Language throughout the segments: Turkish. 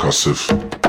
Percussive.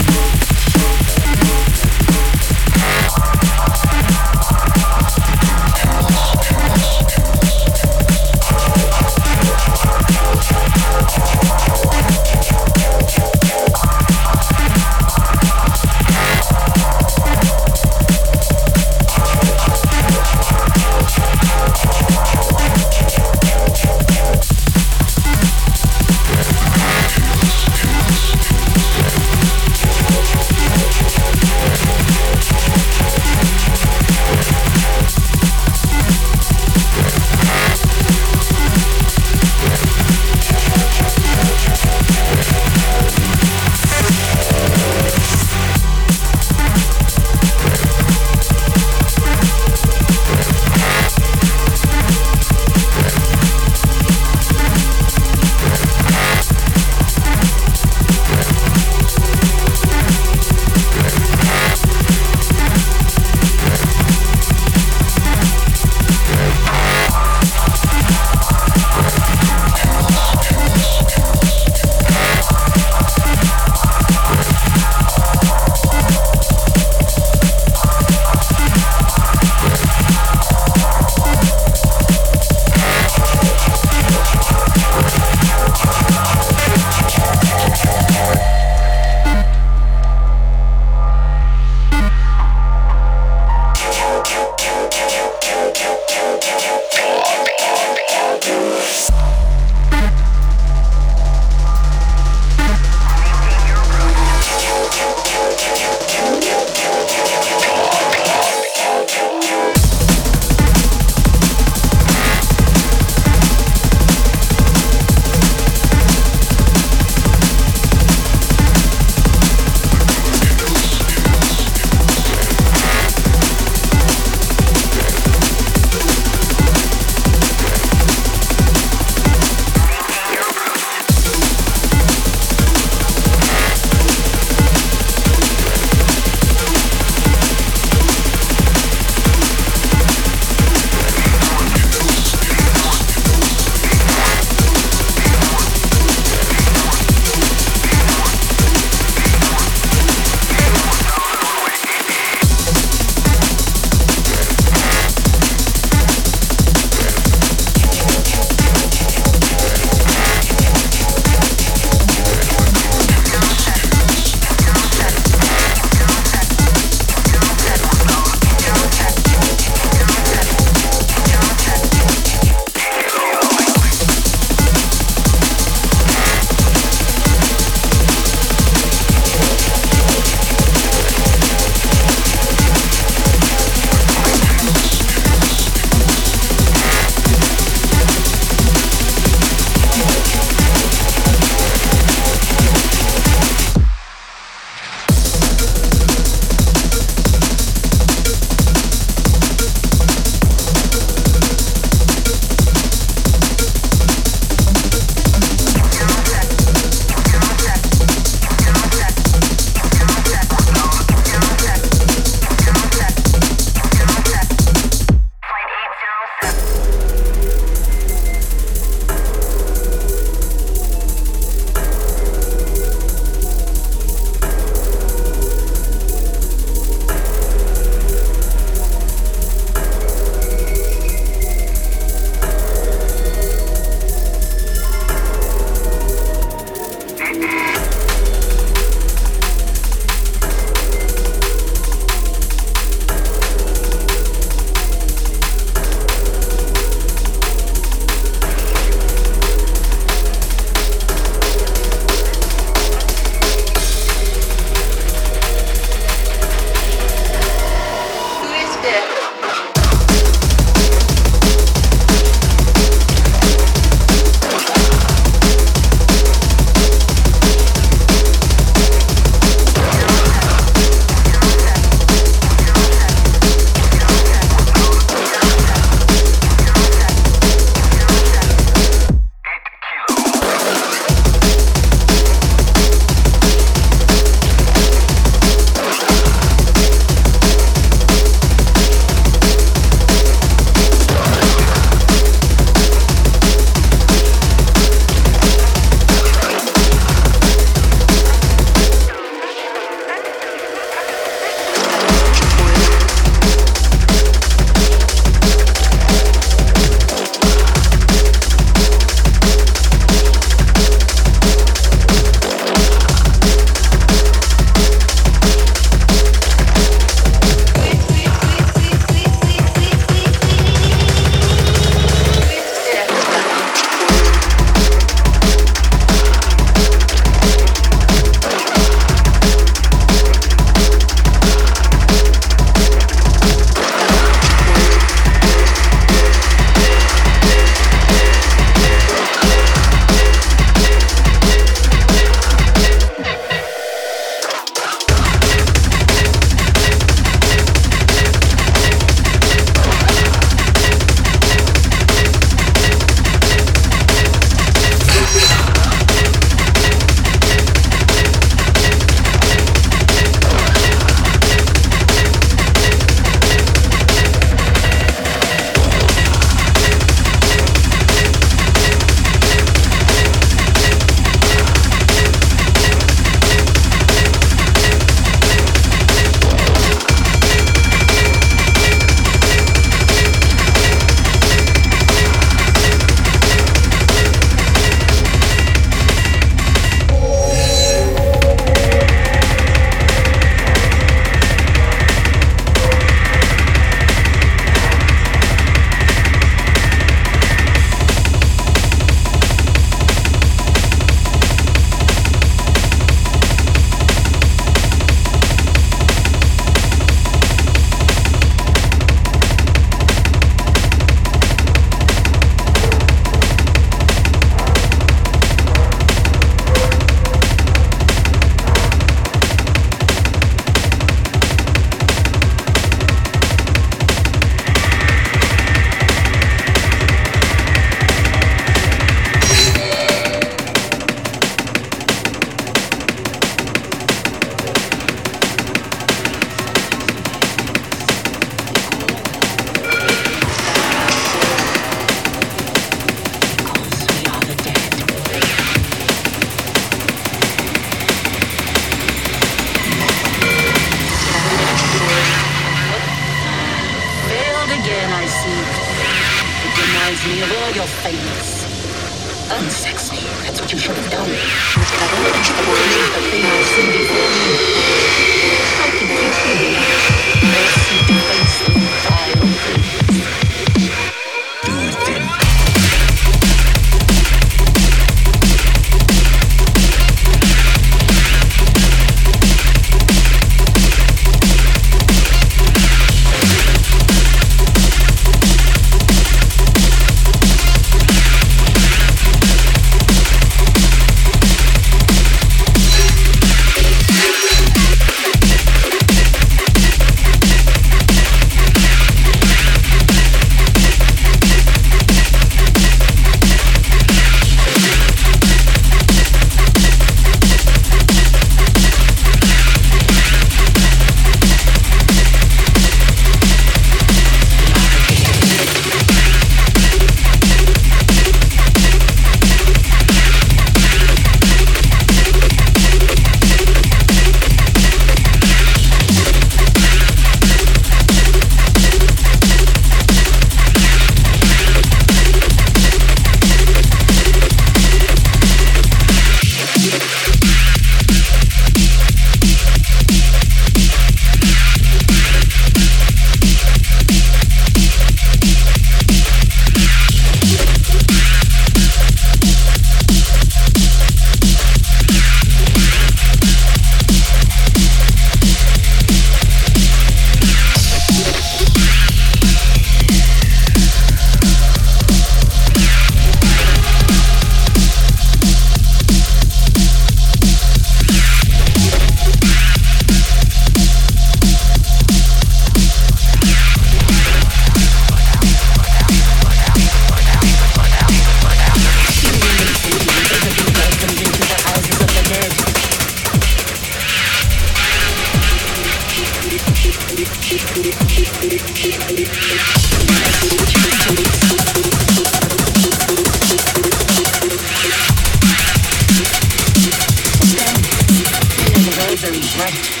right?